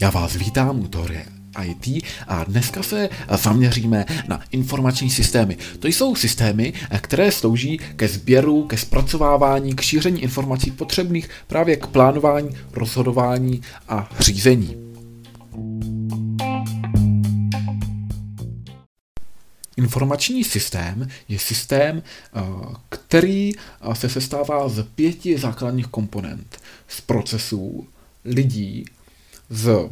Já vás vítám u Teorie IT a dneska se zaměříme na informační systémy. To jsou systémy, které slouží ke sběru, ke zpracovávání, k šíření informací potřebných právě k plánování, rozhodování a řízení. Informační systém je systém, který se sestává z pěti základních komponent. Z procesů, lidí, z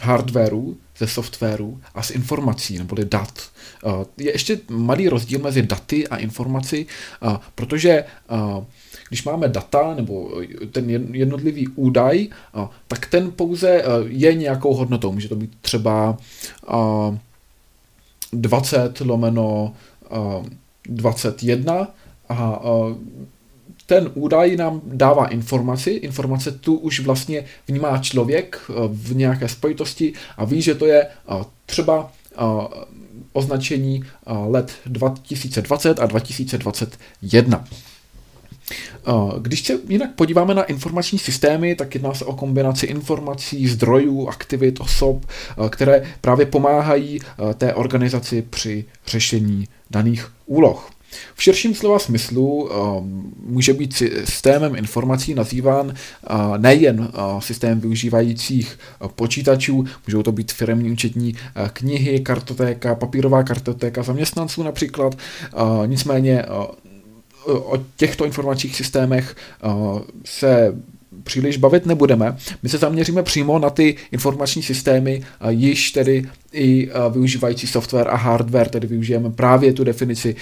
hardwareu, ze softwaru a z informací, neboli dat. Eh, je ještě malý rozdíl mezi daty a informací, eh, protože eh, když máme data nebo ten jednotlivý údaj, tak ten pouze je nějakou hodnotou. Může to být třeba 20 lomeno 21 a ten údaj nám dává informaci, informace tu už vlastně vnímá člověk eh, v nějaké spojitosti a ví, že to je eh, třeba eh, označení let 2020 a 2021. Když se jinak podíváme na informační systémy, tak jedná se o kombinaci informací, zdrojů, aktivit, osob, které právě pomáhají té organizaci při řešení daných úloh. V širším slova smyslu může být systémem informací nazýván nejen systém využívajících počítačů, můžou to být firmní účetní knihy, kartotéka, papírová kartotéka zaměstnanců například, nicméně o těchto informačních systémech se příliš bavit nebudeme. My se zaměříme přímo na ty informační systémy, již tedy i využívající software a hardware, tedy využijeme právě tu definici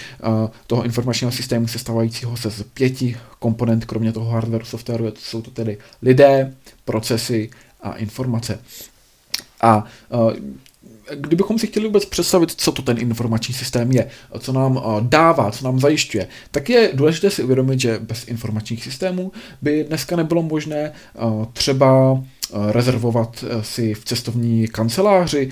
toho informačního systému sestavajícího se z pěti komponent, kromě toho hardware, softwaru, jsou to tedy lidé, procesy a informace. A kdybychom si chtěli vůbec představit, co to ten informační systém je, co nám dává, co nám zajišťuje, tak je důležité si uvědomit, že bez informačních systémů by dneska nebylo možné třeba rezervovat si v cestovní kanceláři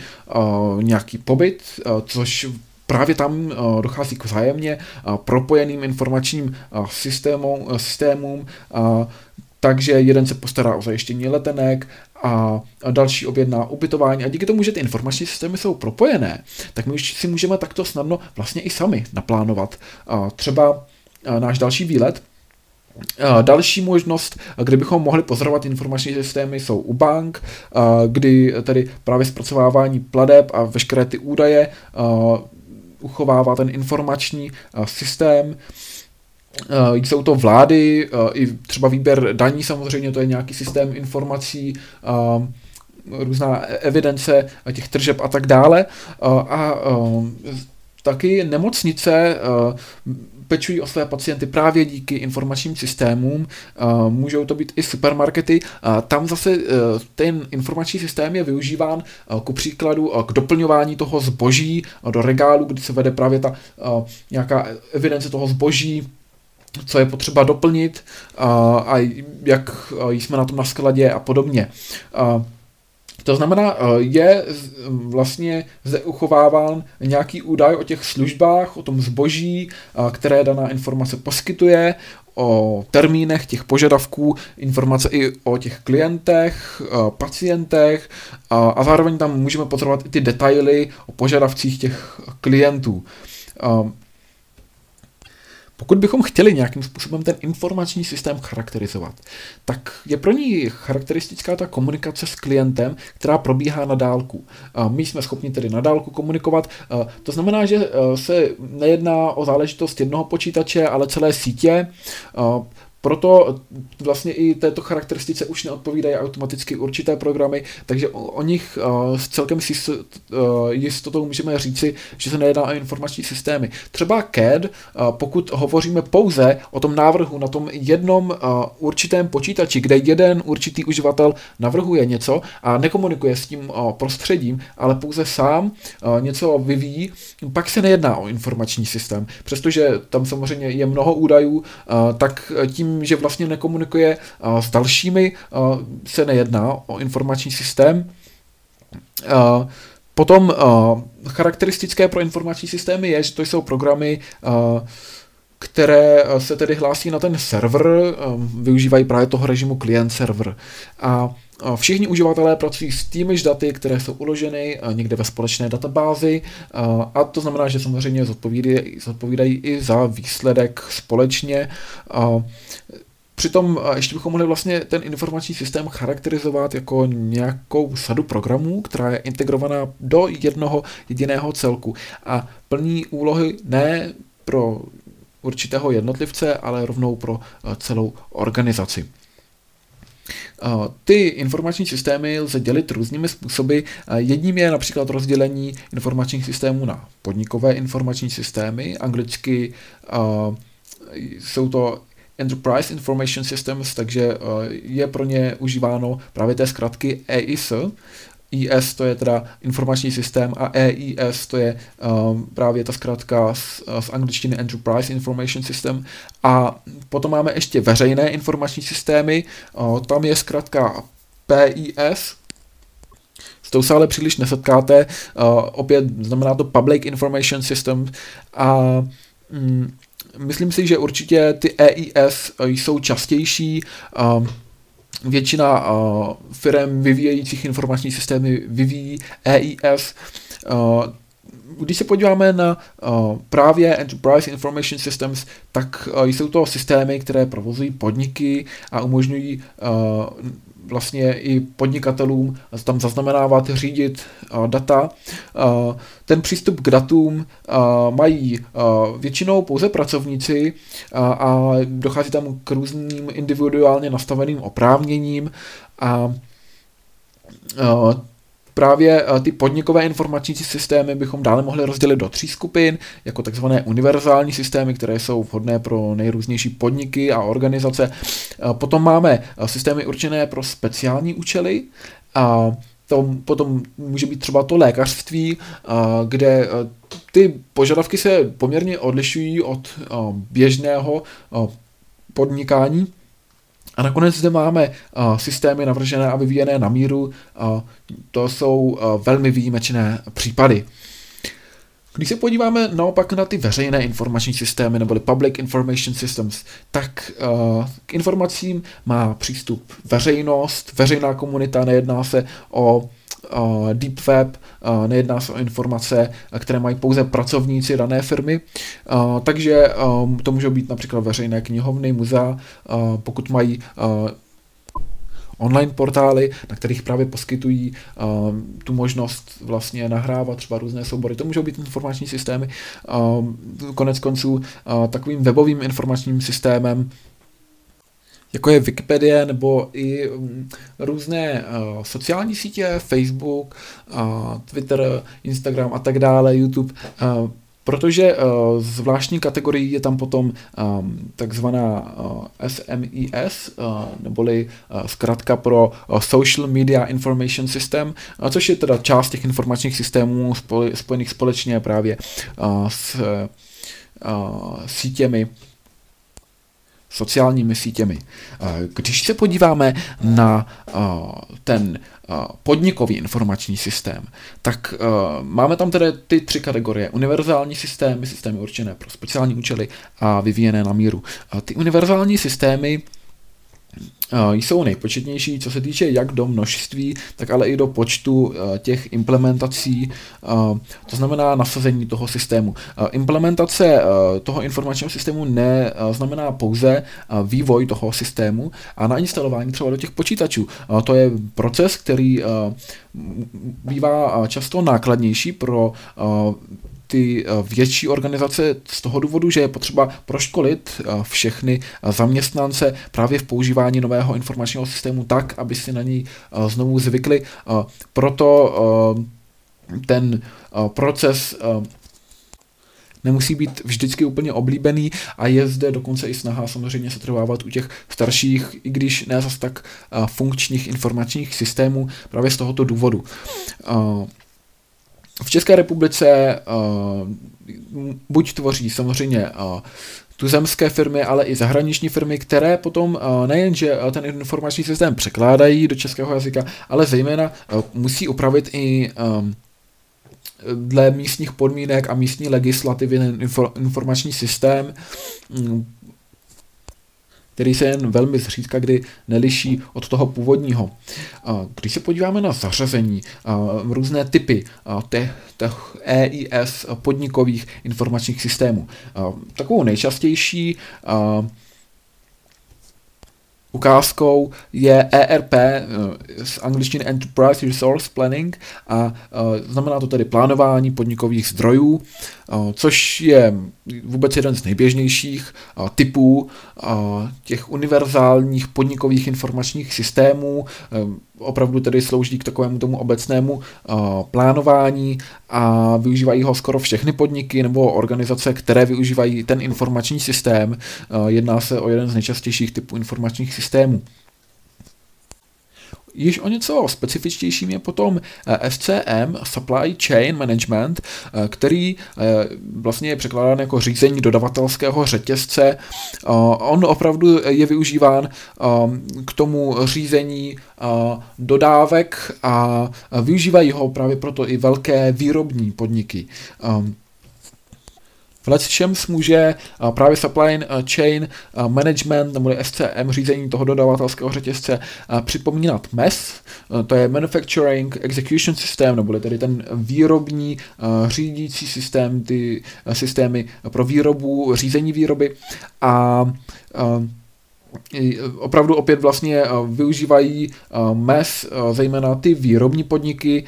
nějaký pobyt, což právě tam dochází k vzájemně propojeným informačním systémům, systémům takže jeden se postará o zajištění letenek a další objedná ubytování a díky tomu, že ty informační systémy jsou propojené, tak my už si můžeme takto snadno vlastně i sami naplánovat třeba náš další výlet, Další možnost, kde bychom mohli pozorovat informační systémy, jsou u bank, kdy tedy právě zpracovávání pladeb a veškeré ty údaje uchovává ten informační systém. Uh, jsou to vlády, uh, i třeba výběr daní samozřejmě, to je nějaký systém informací, uh, různá evidence těch tržeb a tak dále. A taky nemocnice pečují o své pacienty právě díky informačním systémům. Můžou to být i supermarkety. Tam zase ten informační systém je využíván ku příkladu k doplňování toho zboží do regálu, kdy se vede právě ta nějaká evidence toho zboží, co je potřeba doplnit a, a jak jsme na tom na skladě a podobně. A, to znamená, je vlastně zde uchováván nějaký údaj o těch službách, o tom zboží, které daná informace poskytuje, o termínech těch požadavků, informace i o těch klientech, pacientech a zároveň tam můžeme pozorovat i ty detaily o požadavcích těch klientů. Pokud bychom chtěli nějakým způsobem ten informační systém charakterizovat, tak je pro ní charakteristická ta komunikace s klientem, která probíhá na dálku. My jsme schopni tedy na dálku komunikovat. To znamená, že se nejedná o záležitost jednoho počítače, ale celé sítě. Proto vlastně i této charakteristice už neodpovídají automaticky určité programy, takže o, o nich uh, s celkem s uh, jistotou můžeme říci, že se nejedná o informační systémy. Třeba CAD, uh, pokud hovoříme pouze o tom návrhu na tom jednom uh, určitém počítači, kde jeden určitý uživatel navrhuje něco a nekomunikuje s tím uh, prostředím, ale pouze sám uh, něco vyvíjí, pak se nejedná o informační systém. Přestože tam samozřejmě je mnoho údajů, uh, tak tím že vlastně nekomunikuje s dalšími, se nejedná o informační systém. Potom charakteristické pro informační systémy je, že to jsou programy, které se tedy hlásí na ten server, využívají právě toho režimu client-server. A Všichni uživatelé pracují s týmiž daty, které jsou uloženy někde ve společné databázi a to znamená, že samozřejmě zodpovídají, zodpovídají i za výsledek společně. Přitom ještě bychom mohli vlastně ten informační systém charakterizovat jako nějakou sadu programů, která je integrovaná do jednoho jediného celku a plní úlohy ne pro určitého jednotlivce, ale rovnou pro celou organizaci. Ty informační systémy lze dělit různými způsoby. Jedním je například rozdělení informačních systémů na podnikové informační systémy. Anglicky jsou to Enterprise Information Systems, takže je pro ně užíváno právě té zkratky EIS. IS to je teda informační systém a EIS to je um, právě ta zkrátka z, z angličtiny Enterprise Information System. A potom máme ještě veřejné informační systémy, uh, tam je zkrátka PIS, s. Tou se ale příliš nesetkáte, uh, opět znamená to Public Information System. A mm, myslím si, že určitě ty EIS jsou častější, Většina uh, firm vyvíjejících informační systémy vyvíjí EIS. Uh, když se podíváme na uh, právě Enterprise Information Systems, tak uh, jsou to systémy, které provozují podniky a umožňují uh, vlastně i podnikatelům tam zaznamenávat, řídit data. Ten přístup k datům mají většinou pouze pracovníci a dochází tam k různým individuálně nastaveným oprávněním a Právě ty podnikové informační systémy bychom dále mohli rozdělit do tří skupin, jako takzvané univerzální systémy, které jsou vhodné pro nejrůznější podniky a organizace. Potom máme systémy určené pro speciální účely, a to potom může být třeba to lékařství, kde ty požadavky se poměrně odlišují od běžného podnikání. A nakonec zde máme uh, systémy navržené a vyvíjené na míru. Uh, to jsou uh, velmi výjimečné případy. Když se podíváme naopak na ty veřejné informační systémy, neboli Public Information Systems, tak uh, k informacím má přístup veřejnost, veřejná komunita, nejedná se o uh, deep web, uh, nejedná se o informace, které mají pouze pracovníci dané firmy, uh, takže um, to můžou být například veřejné knihovny, muzea, uh, pokud mají uh, online portály, na kterých právě poskytují uh, tu možnost vlastně nahrávat třeba různé soubory. To můžou být informační systémy. Uh, konec konců uh, takovým webovým informačním systémem jako je Wikipedie nebo i um, různé uh, sociální sítě, Facebook, uh, Twitter, Instagram a tak dále, YouTube, uh, protože uh, zvláštní kategorii je tam potom um, takzvaná uh, SMIS, uh, neboli uh, zkrátka pro uh, Social Media Information System, uh, což je teda část těch informačních systémů spoj, spojených společně právě uh, s uh, sítěmi sociálními sítěmi. Když se podíváme na ten podnikový informační systém, tak máme tam tedy ty tři kategorie. Univerzální systémy, systémy určené pro speciální účely a vyvíjené na míru. Ty univerzální systémy jsou nejpočetnější, co se týče jak do množství, tak ale i do počtu těch implementací, to znamená nasazení toho systému. Implementace toho informačního systému neznamená pouze vývoj toho systému a nainstalování třeba do těch počítačů. To je proces, který bývá často nákladnější pro ty eh, větší organizace z toho důvodu, že je potřeba proškolit eh, všechny eh, zaměstnance právě v používání nového informačního systému tak, aby si na ní znovu zvykli. Proto ten proces nemusí být vždycky úplně oblíbený a je zde dokonce i snaha samozřejmě se trvávat u těch starších, i když ne zas tak funkčních informačních systémů právě z tohoto důvodu. V České republice uh, buď tvoří samozřejmě uh, tuzemské firmy, ale i zahraniční firmy, které potom uh, nejenže ten informační systém překládají do českého jazyka, ale zejména musí upravit i dle místních podmínek a místní legislativy informační systém mm, který se jen velmi zřídka kdy neliší od toho původního. Když se podíváme na zařazení, různé typy těch, těch EIS podnikových informačních systémů, takovou nejčastější ukázkou je ERP eh, z angličtiny Enterprise Resource Planning a eh, znamená to tedy plánování podnikových zdrojů, eh, což je vůbec jeden z nejběžnějších typů těch univerzálních podnikových informačních systémů, opravdu tedy slouží k takovému tomu obecnému plánování a využívají ho skoro všechny podniky nebo organizace, které využívají ten informační systém. Jedná se o jeden z nejčastějších typů informačních systémů. Již o něco specifičtějším je potom eh, SCM, Supply Chain Management, eh, který eh, vlastně je překládán jako řízení dodavatelského řetězce. On opravdu je využíván k tomu řízení dodávek a využívají ho právě proto i velké výrobní podniky. V čems může právě supply chain management nebo SCM řízení toho dodavatelského řetězce připomínat MES, to je Manufacturing Execution System, nebo tedy ten výrobní řídící systém, ty systémy pro výrobu, řízení výroby. A opravdu opět vlastně využívají MES, zejména ty výrobní podniky,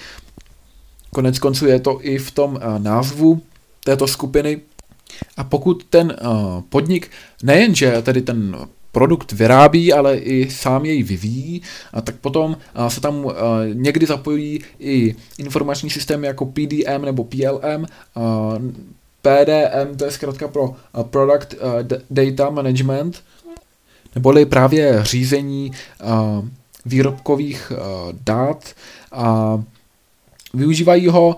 konec konců je to i v tom názvu této skupiny, a pokud ten uh, podnik nejenže tedy ten produkt vyrábí, ale i sám jej vyvíjí, a tak potom uh, se tam uh, někdy zapojí i informační systémy jako PDM nebo PLM, uh, PDM to je zkrátka pro Product Data Management, neboli právě řízení výrobkových dát a využívají ho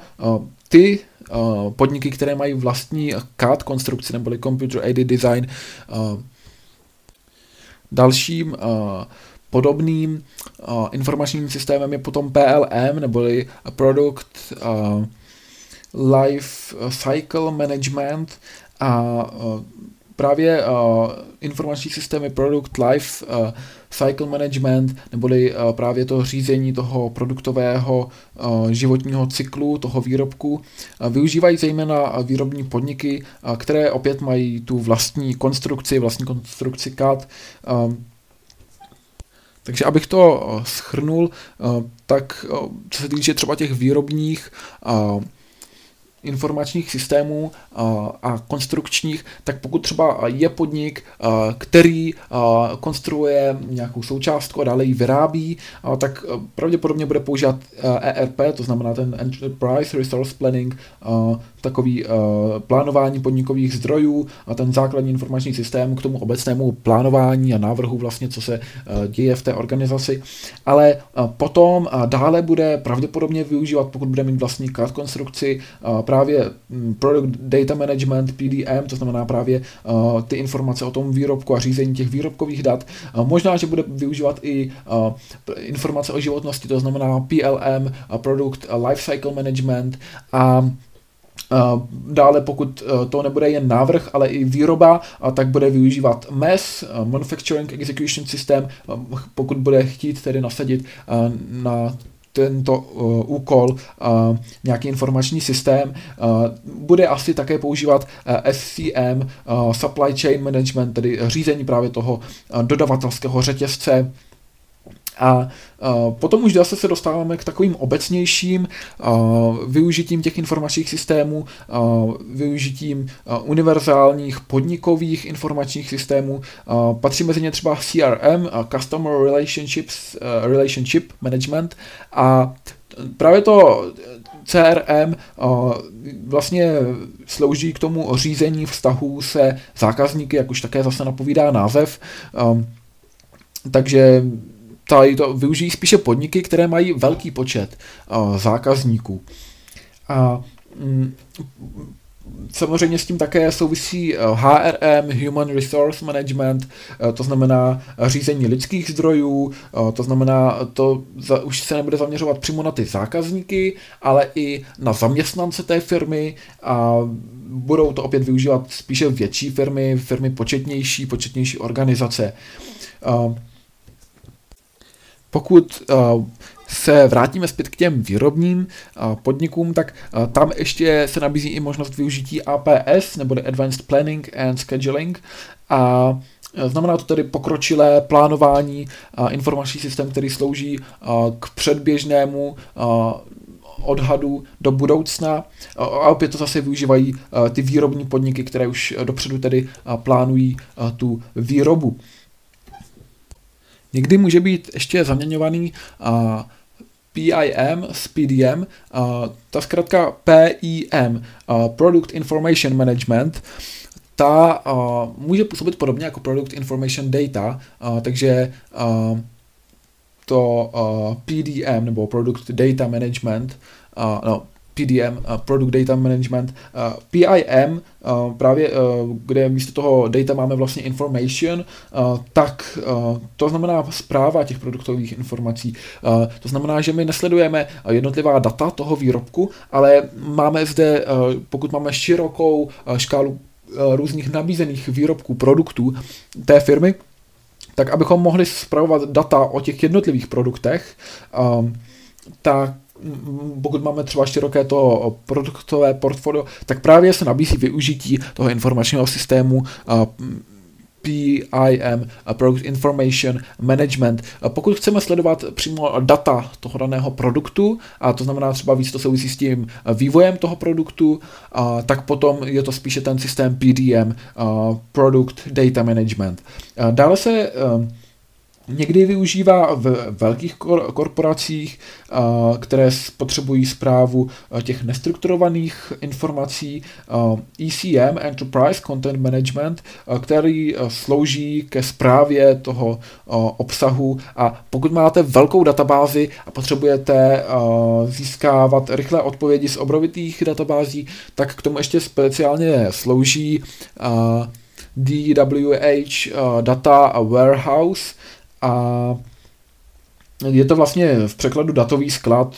ty uh, podniky, které mají vlastní CAD konstrukci neboli Computer Aided Design. Uh, dalším uh, podobným informačním systémem je potom PLM neboli Product Life Cycle Management a právě uh, informační systémy Product Life uh, Cycle Management, neboli uh, právě to řízení toho produktového uh, životního cyklu, toho výrobku, uh, využívají zejména výrobní podniky, uh, které opět mají tu vlastní konstrukci, vlastní konstrukci CAD, uh, takže abych to schrnul, tak co se týče třeba těch výrobních informačních systémů a konstrukčních, tak pokud třeba je podnik, který konstruuje nějakou součástku a dále ji vyrábí, tak pravděpodobně bude používat ERP, to znamená ten Enterprise Resource Planning, takový plánování podnikových zdrojů a ten základní informační systém k tomu obecnému plánování a návrhu vlastně, co se děje v té organizaci. Ale potom dále bude pravděpodobně využívat, pokud bude mít vlastní CAD konstrukci, právě mm, Product Data Management, PDM, to znamená právě uh, ty informace o tom výrobku a řízení těch výrobkových dat. Uh, možná, že bude využívat i uh, informace o životnosti, to znamená PLM, uh, Product uh, Lifecycle Management a Uh, dále, pokud uh, to nebude jen návrh, ale i výroba, tak bude využívat MES, Manufacturing Execution System, pokud bude chtít tedy nasadit na tento uh, úkol uh, nějaký informační systém. Uh, bude asi také používat uh, SCM, uh, Supply Chain Management, tedy řízení právě toho uh, dodavatelského řetězce, a potom už zase se dostáváme k takovým obecnějším využitím těch informačních systémů, využitím univerzálních podnikových informačních systémů. Patří mezi ně třeba CRM, Customer Relationships, Relationship Management a právě to CRM vlastně slouží k tomu řízení vztahů se zákazníky, jak už také zase napovídá název. Takže tady to využijí spíše podniky, které mají velký počet uh, zákazníků. A mm, samozřejmě s tím také souvisí HRM, Human Resource Management, to znamená řízení lidských zdrojů, to znamená, to za, už se nebude zaměřovat přímo na ty zákazníky, ale i na zaměstnance té firmy a budou to opět využívat spíše větší firmy, firmy početnější, početnější organizace. Pokud se vrátíme zpět k těm výrobním podnikům, tak tam ještě se nabízí i možnost využití APS, nebo Advanced Planning and Scheduling. A Znamená to tedy pokročilé plánování, informační systém, který slouží k předběžnému odhadu do budoucna a opět to zase využívají ty výrobní podniky, které už dopředu tedy plánují tu výrobu. Někdy může být ještě zaměňovaný PIM s PDM, ta zkrátka PIM, Product Information Management, ta může působit podobně jako Product Information Data, takže to PDM nebo Product Data Management, no, PDM, Product Data Management, PIM, právě kde místo toho data máme vlastně information, tak to znamená zpráva těch produktových informací. To znamená, že my nesledujeme jednotlivá data toho výrobku, ale máme zde, pokud máme širokou škálu různých nabízených výrobků, produktů té firmy, tak abychom mohli zpravovat data o těch jednotlivých produktech, tak pokud máme třeba široké to produktové portfolio, tak právě se nabízí využití toho informačního systému PIM, Product Information Management. Pokud chceme sledovat přímo data toho daného produktu, a to znamená třeba víc to souvisí s tím vývojem toho produktu, tak potom je to spíše ten systém PDM, Product Data Management. Dále se někdy využívá v velkých korporacích, které potřebují zprávu těch nestrukturovaných informací, ECM, Enterprise Content Management, který slouží ke zprávě toho obsahu. A pokud máte velkou databázi a potřebujete získávat rychlé odpovědi z obrovitých databází, tak k tomu ještě speciálně slouží DWH Data Warehouse, a je to vlastně v překladu datový sklad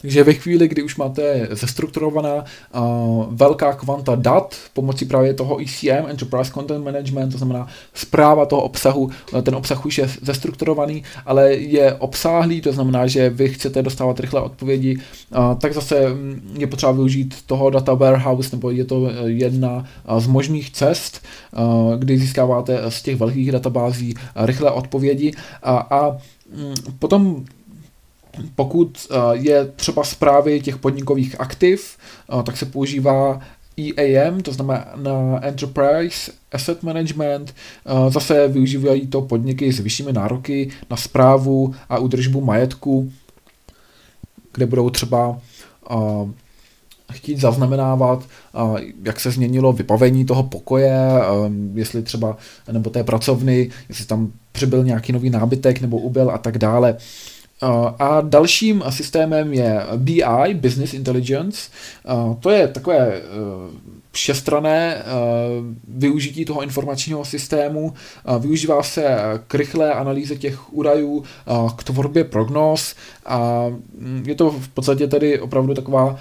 takže ve chvíli, kdy už máte zestrukturovaná uh, velká kvanta dat pomocí právě toho ECM, Enterprise Content Management, to znamená zpráva toho obsahu, ten obsah už je zestrukturovaný, ale je obsáhlý, to znamená, že vy chcete dostávat rychlé odpovědi, uh, tak zase mm, je potřeba využít toho data warehouse, nebo je to jedna z možných cest, uh, kdy získáváte z těch velkých databází rychlé odpovědi. A, a mm, potom pokud eh, je třeba zprávy těch podnikových aktiv, eh, tak se používá EAM, to znamená na Enterprise Asset Management. Eh, zase využívají to podniky s vyššími nároky na zprávu a údržbu majetku, kde budou třeba chtít zaznamenávat, jak se změnilo vybavení toho pokoje, jestli třeba, nebo té pracovny, jestli tam přibyl nějaký nový nábytek nebo ubyl a tak dále. A dalším systémem je BI, Business Intelligence. To je takové e, všestrané využití toho informačního systému. Využívá se k rychlé analýze těch údajů, k tvorbě prognóz a mm, je to v podstatě tedy opravdu taková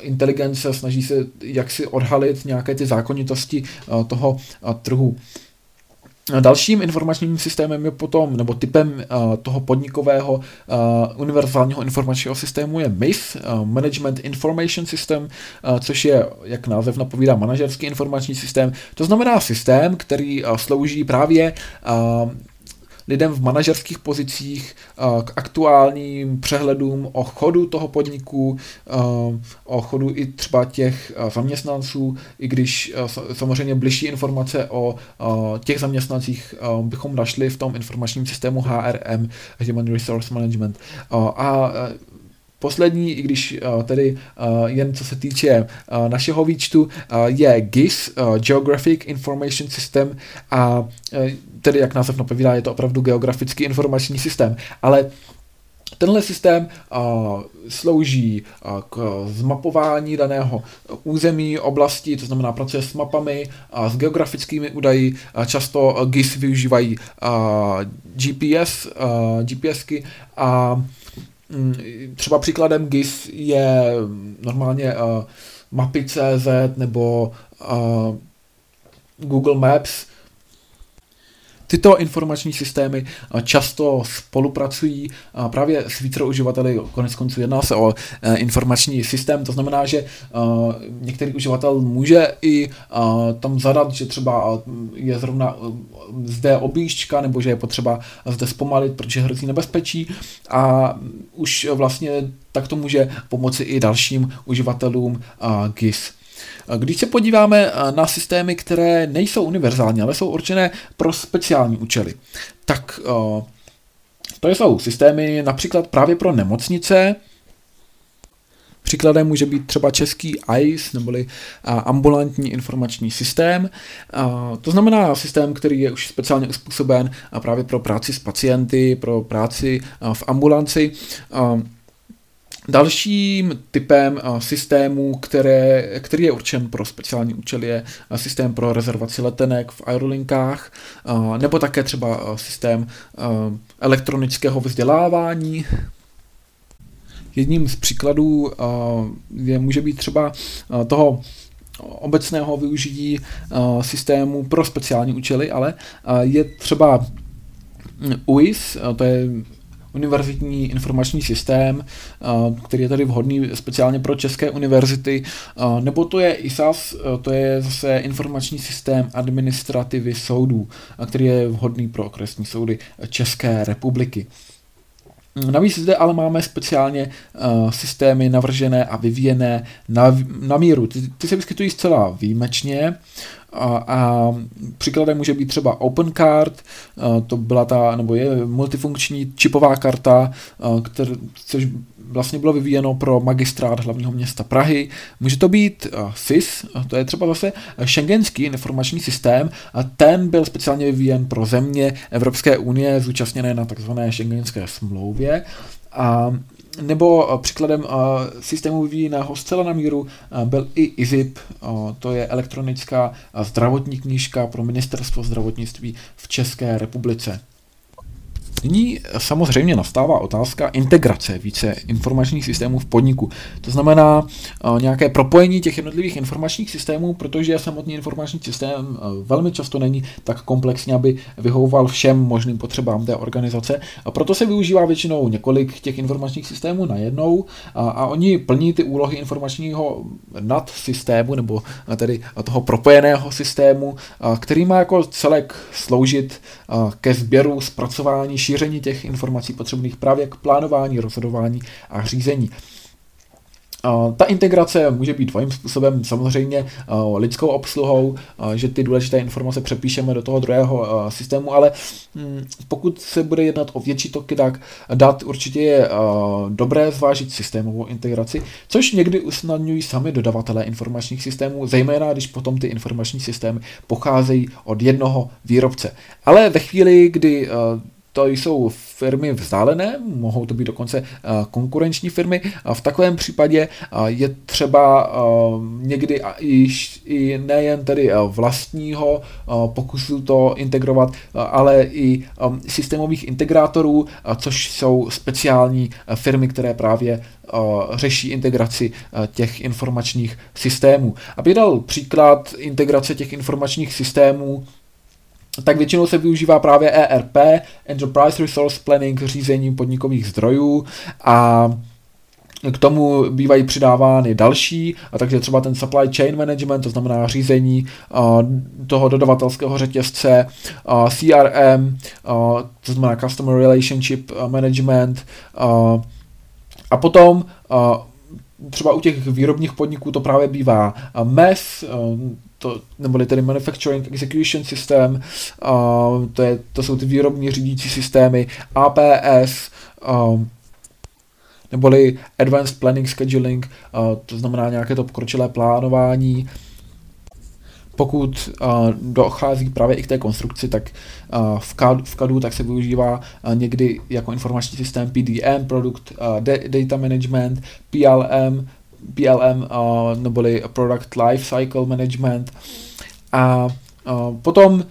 inteligence, snaží se jak si odhalit nějaké ty zákonitosti toho trhu. Dalším informačním systémem je potom, nebo typem uh, toho podnikového uh, univerzálního informačního systému je MIS, uh, Management Information System, což je, jak název napovídá, manažerský informační systém. To znamená systém, který slouží právě lidem v manažerských pozicích, eh, k aktuálním přehledům o chodu toho podniku, eh, o chodu i třeba těch eh, zaměstnanců, i když samozřejmě bližší informace o těch zaměstnancích bychom našli v tom informačním systému HRM, Human Resource Management. A Poslední, i když tedy jen co se týče našeho výčtu, je GIS, Geographic Information System a tedy jak název napovídá, je to opravdu geografický informační systém, ale Tenhle systém slouží k zmapování daného území, oblasti, to znamená pracuje s mapami, s geografickými údaji, často GIS využívají GPS, GPSky a třeba příkladem GIS je normálně mapy.cz nebo Google Maps, Tyto informační systémy často spolupracují právě s více uživateli, konec konců jedná se o e, informační systém, to znamená, že některý uživatel může i tam zadat, že třeba je zrovna zde objížďka, nebo že je potřeba zde zpomalit, protože hrozí nebezpečí a už vlastně tak to může pomoci i dalším uživatelům GIS. Když se podíváme na systémy, které nejsou univerzální, ale jsou určené pro speciální účely, tak to jsou systémy například právě pro nemocnice, Příkladem může být třeba český ICE, neboli ambulantní informační systém. To znamená systém, který je už speciálně uspůsoben právě pro práci s pacienty, pro práci v ambulanci. Dalším typem eh, systému, které, který je určen pro speciální účely, je eh, systém pro rezervaci letenek v aerolinkách, eh, nebo také třeba systém elektronického vzdělávání. Jedním z příkladů je, může být třeba toho obecného využití systému pro speciální účely, ale je třeba UIS, to je univerzitní informační systém, který je tady vhodný speciálně pro české univerzity, nebo to je ISAS, to je zase informační systém administrativy soudů, který je vhodný pro okresní soudy České republiky. Navíc zde ale máme speciálně uh, systémy navržené a vyvíjené na, na míru. Ty, ty se vyskytují zcela výjimečně a, a příkladem může být třeba OpenCard, to byla ta, nebo je multifunkční čipová karta, který, což vlastně bylo vyvíjeno pro magistrát hlavního města Prahy. Může to být SIS, to je třeba zase šengenský informační systém a ten byl speciálně vyvíjen pro země Evropské unie zúčastněné na takzvané šengenské smlouvě. A nebo eh, příkladem eh, systému vyvíjeného zcela na míru eh, byl i IZIP, to je elektronická zdravotní knížka pro ministerstvo zdravotnictví v České republice. Nyní samozřejmě nastává otázka integrace více informačních systémů v podniku. To znamená uh, nějaké propojení těch jednotlivých informačních systémů, protože samotný informační systém uh, velmi často není tak komplexní, aby vyhovoval všem možným potřebám té organizace. A proto se využívá většinou několik těch informačních systémů najednou a, a oni plní ty úlohy informačního nadsystému nebo tedy toho propojeného systému, který má jako celek sloužit ke sběru, zpracování, šíření těch informací potřebných právě k plánování, rozhodování a řízení. Ta integrace může být dvojím způsobem, samozřejmě lidskou obsluhou, že ty důležité informace přepíšeme do toho druhého systému, ale hm, pokud se bude jednat o větší toky, tak dat určitě je dobré zvážit systémovou integraci, což někdy usnadňují sami dodavatelé informačních systémů, zejména když potom ty informační systémy pocházejí od jednoho výrobce. Ale ve chvíli, kdy to jsou firmy vzdálené, mohou to být dokonce eh, konkurenční firmy. V takovém případě eh, je třeba eh, někdy i nejen tedy vlastního pokusu to integrovat, ale i systémových integrátorů, což jsou speciální firmy, které právě řeší integraci těch informačních systémů. Aby dal příklad integrace těch informačních systémů tak většinou se využívá právě ERP, Enterprise Resource Planning, řízení podnikových zdrojů a k tomu bývají přidávány další, a takže třeba ten supply chain management, to znamená řízení toho dodavatelského řetězce, CRM, to znamená Customer Relationship Management, a potom třeba u těch výrobních podniků to právě bývá MES, to, neboli tedy Manufacturing Execution System, uh, to, je, to jsou ty výrobní řídící systémy, APS, uh, neboli Advanced Planning Scheduling, uh, to znamená nějaké to pokročilé plánování, pokud dochází právě i k té konstrukci, tak v CAD, v CADu tak se využívá někdy jako informační systém PDM, Product Data Management, PLM, PLM neboli Product Life Cycle Management. A Potom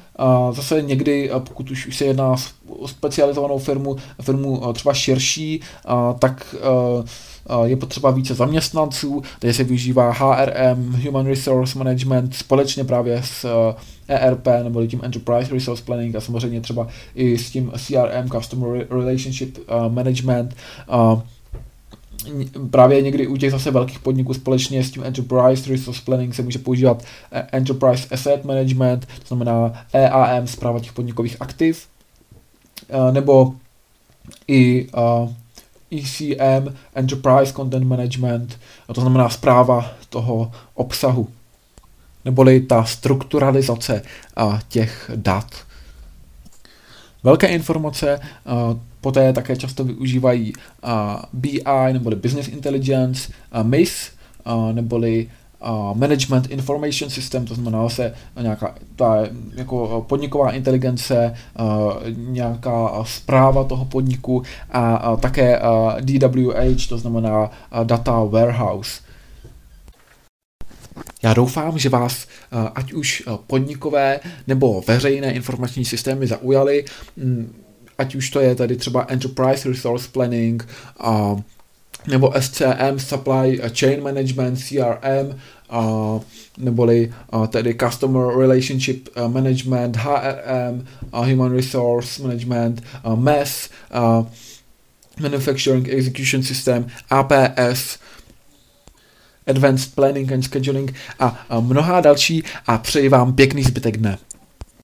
zase někdy, pokud už se jedná o specializovanou firmu, firmu třeba širší, tak je potřeba více zaměstnanců, tady se využívá HRM, Human Resource Management, společně právě s ERP nebo tím Enterprise Resource Planning a samozřejmě třeba i s tím CRM, Customer Relationship Management právě někdy u těch zase velkých podniků společně s tím Enterprise Resource Planning se může používat eh, Enterprise Asset Management, to znamená EAM, zpráva těch podnikových aktiv, eh, nebo i ECM, eh, e Enterprise Content Management, to znamená zpráva toho obsahu, neboli ta strukturalizace těch dat. Velké informace Poté také často využívají uh, BI neboli Business Intelligence, uh, MIS neboli Management Information System, to znamená se nějaká ta jako podniková inteligence, nějaká zpráva toho podniku a také DWH, to znamená Data Warehouse. Já doufám, že vás ať už podnikové nebo veřejné informační systémy zaujaly. Mm, ať už to je tady třeba Enterprise Resource Planning, nebo SCM, Supply Chain Management, CRM, neboli tedy Customer Relationship Management, HRM, Human Resource Management, MES, Manufacturing Execution System, APS, Advanced Planning and Scheduling a, mnoha další a přeji vám pěkný zbytek dne.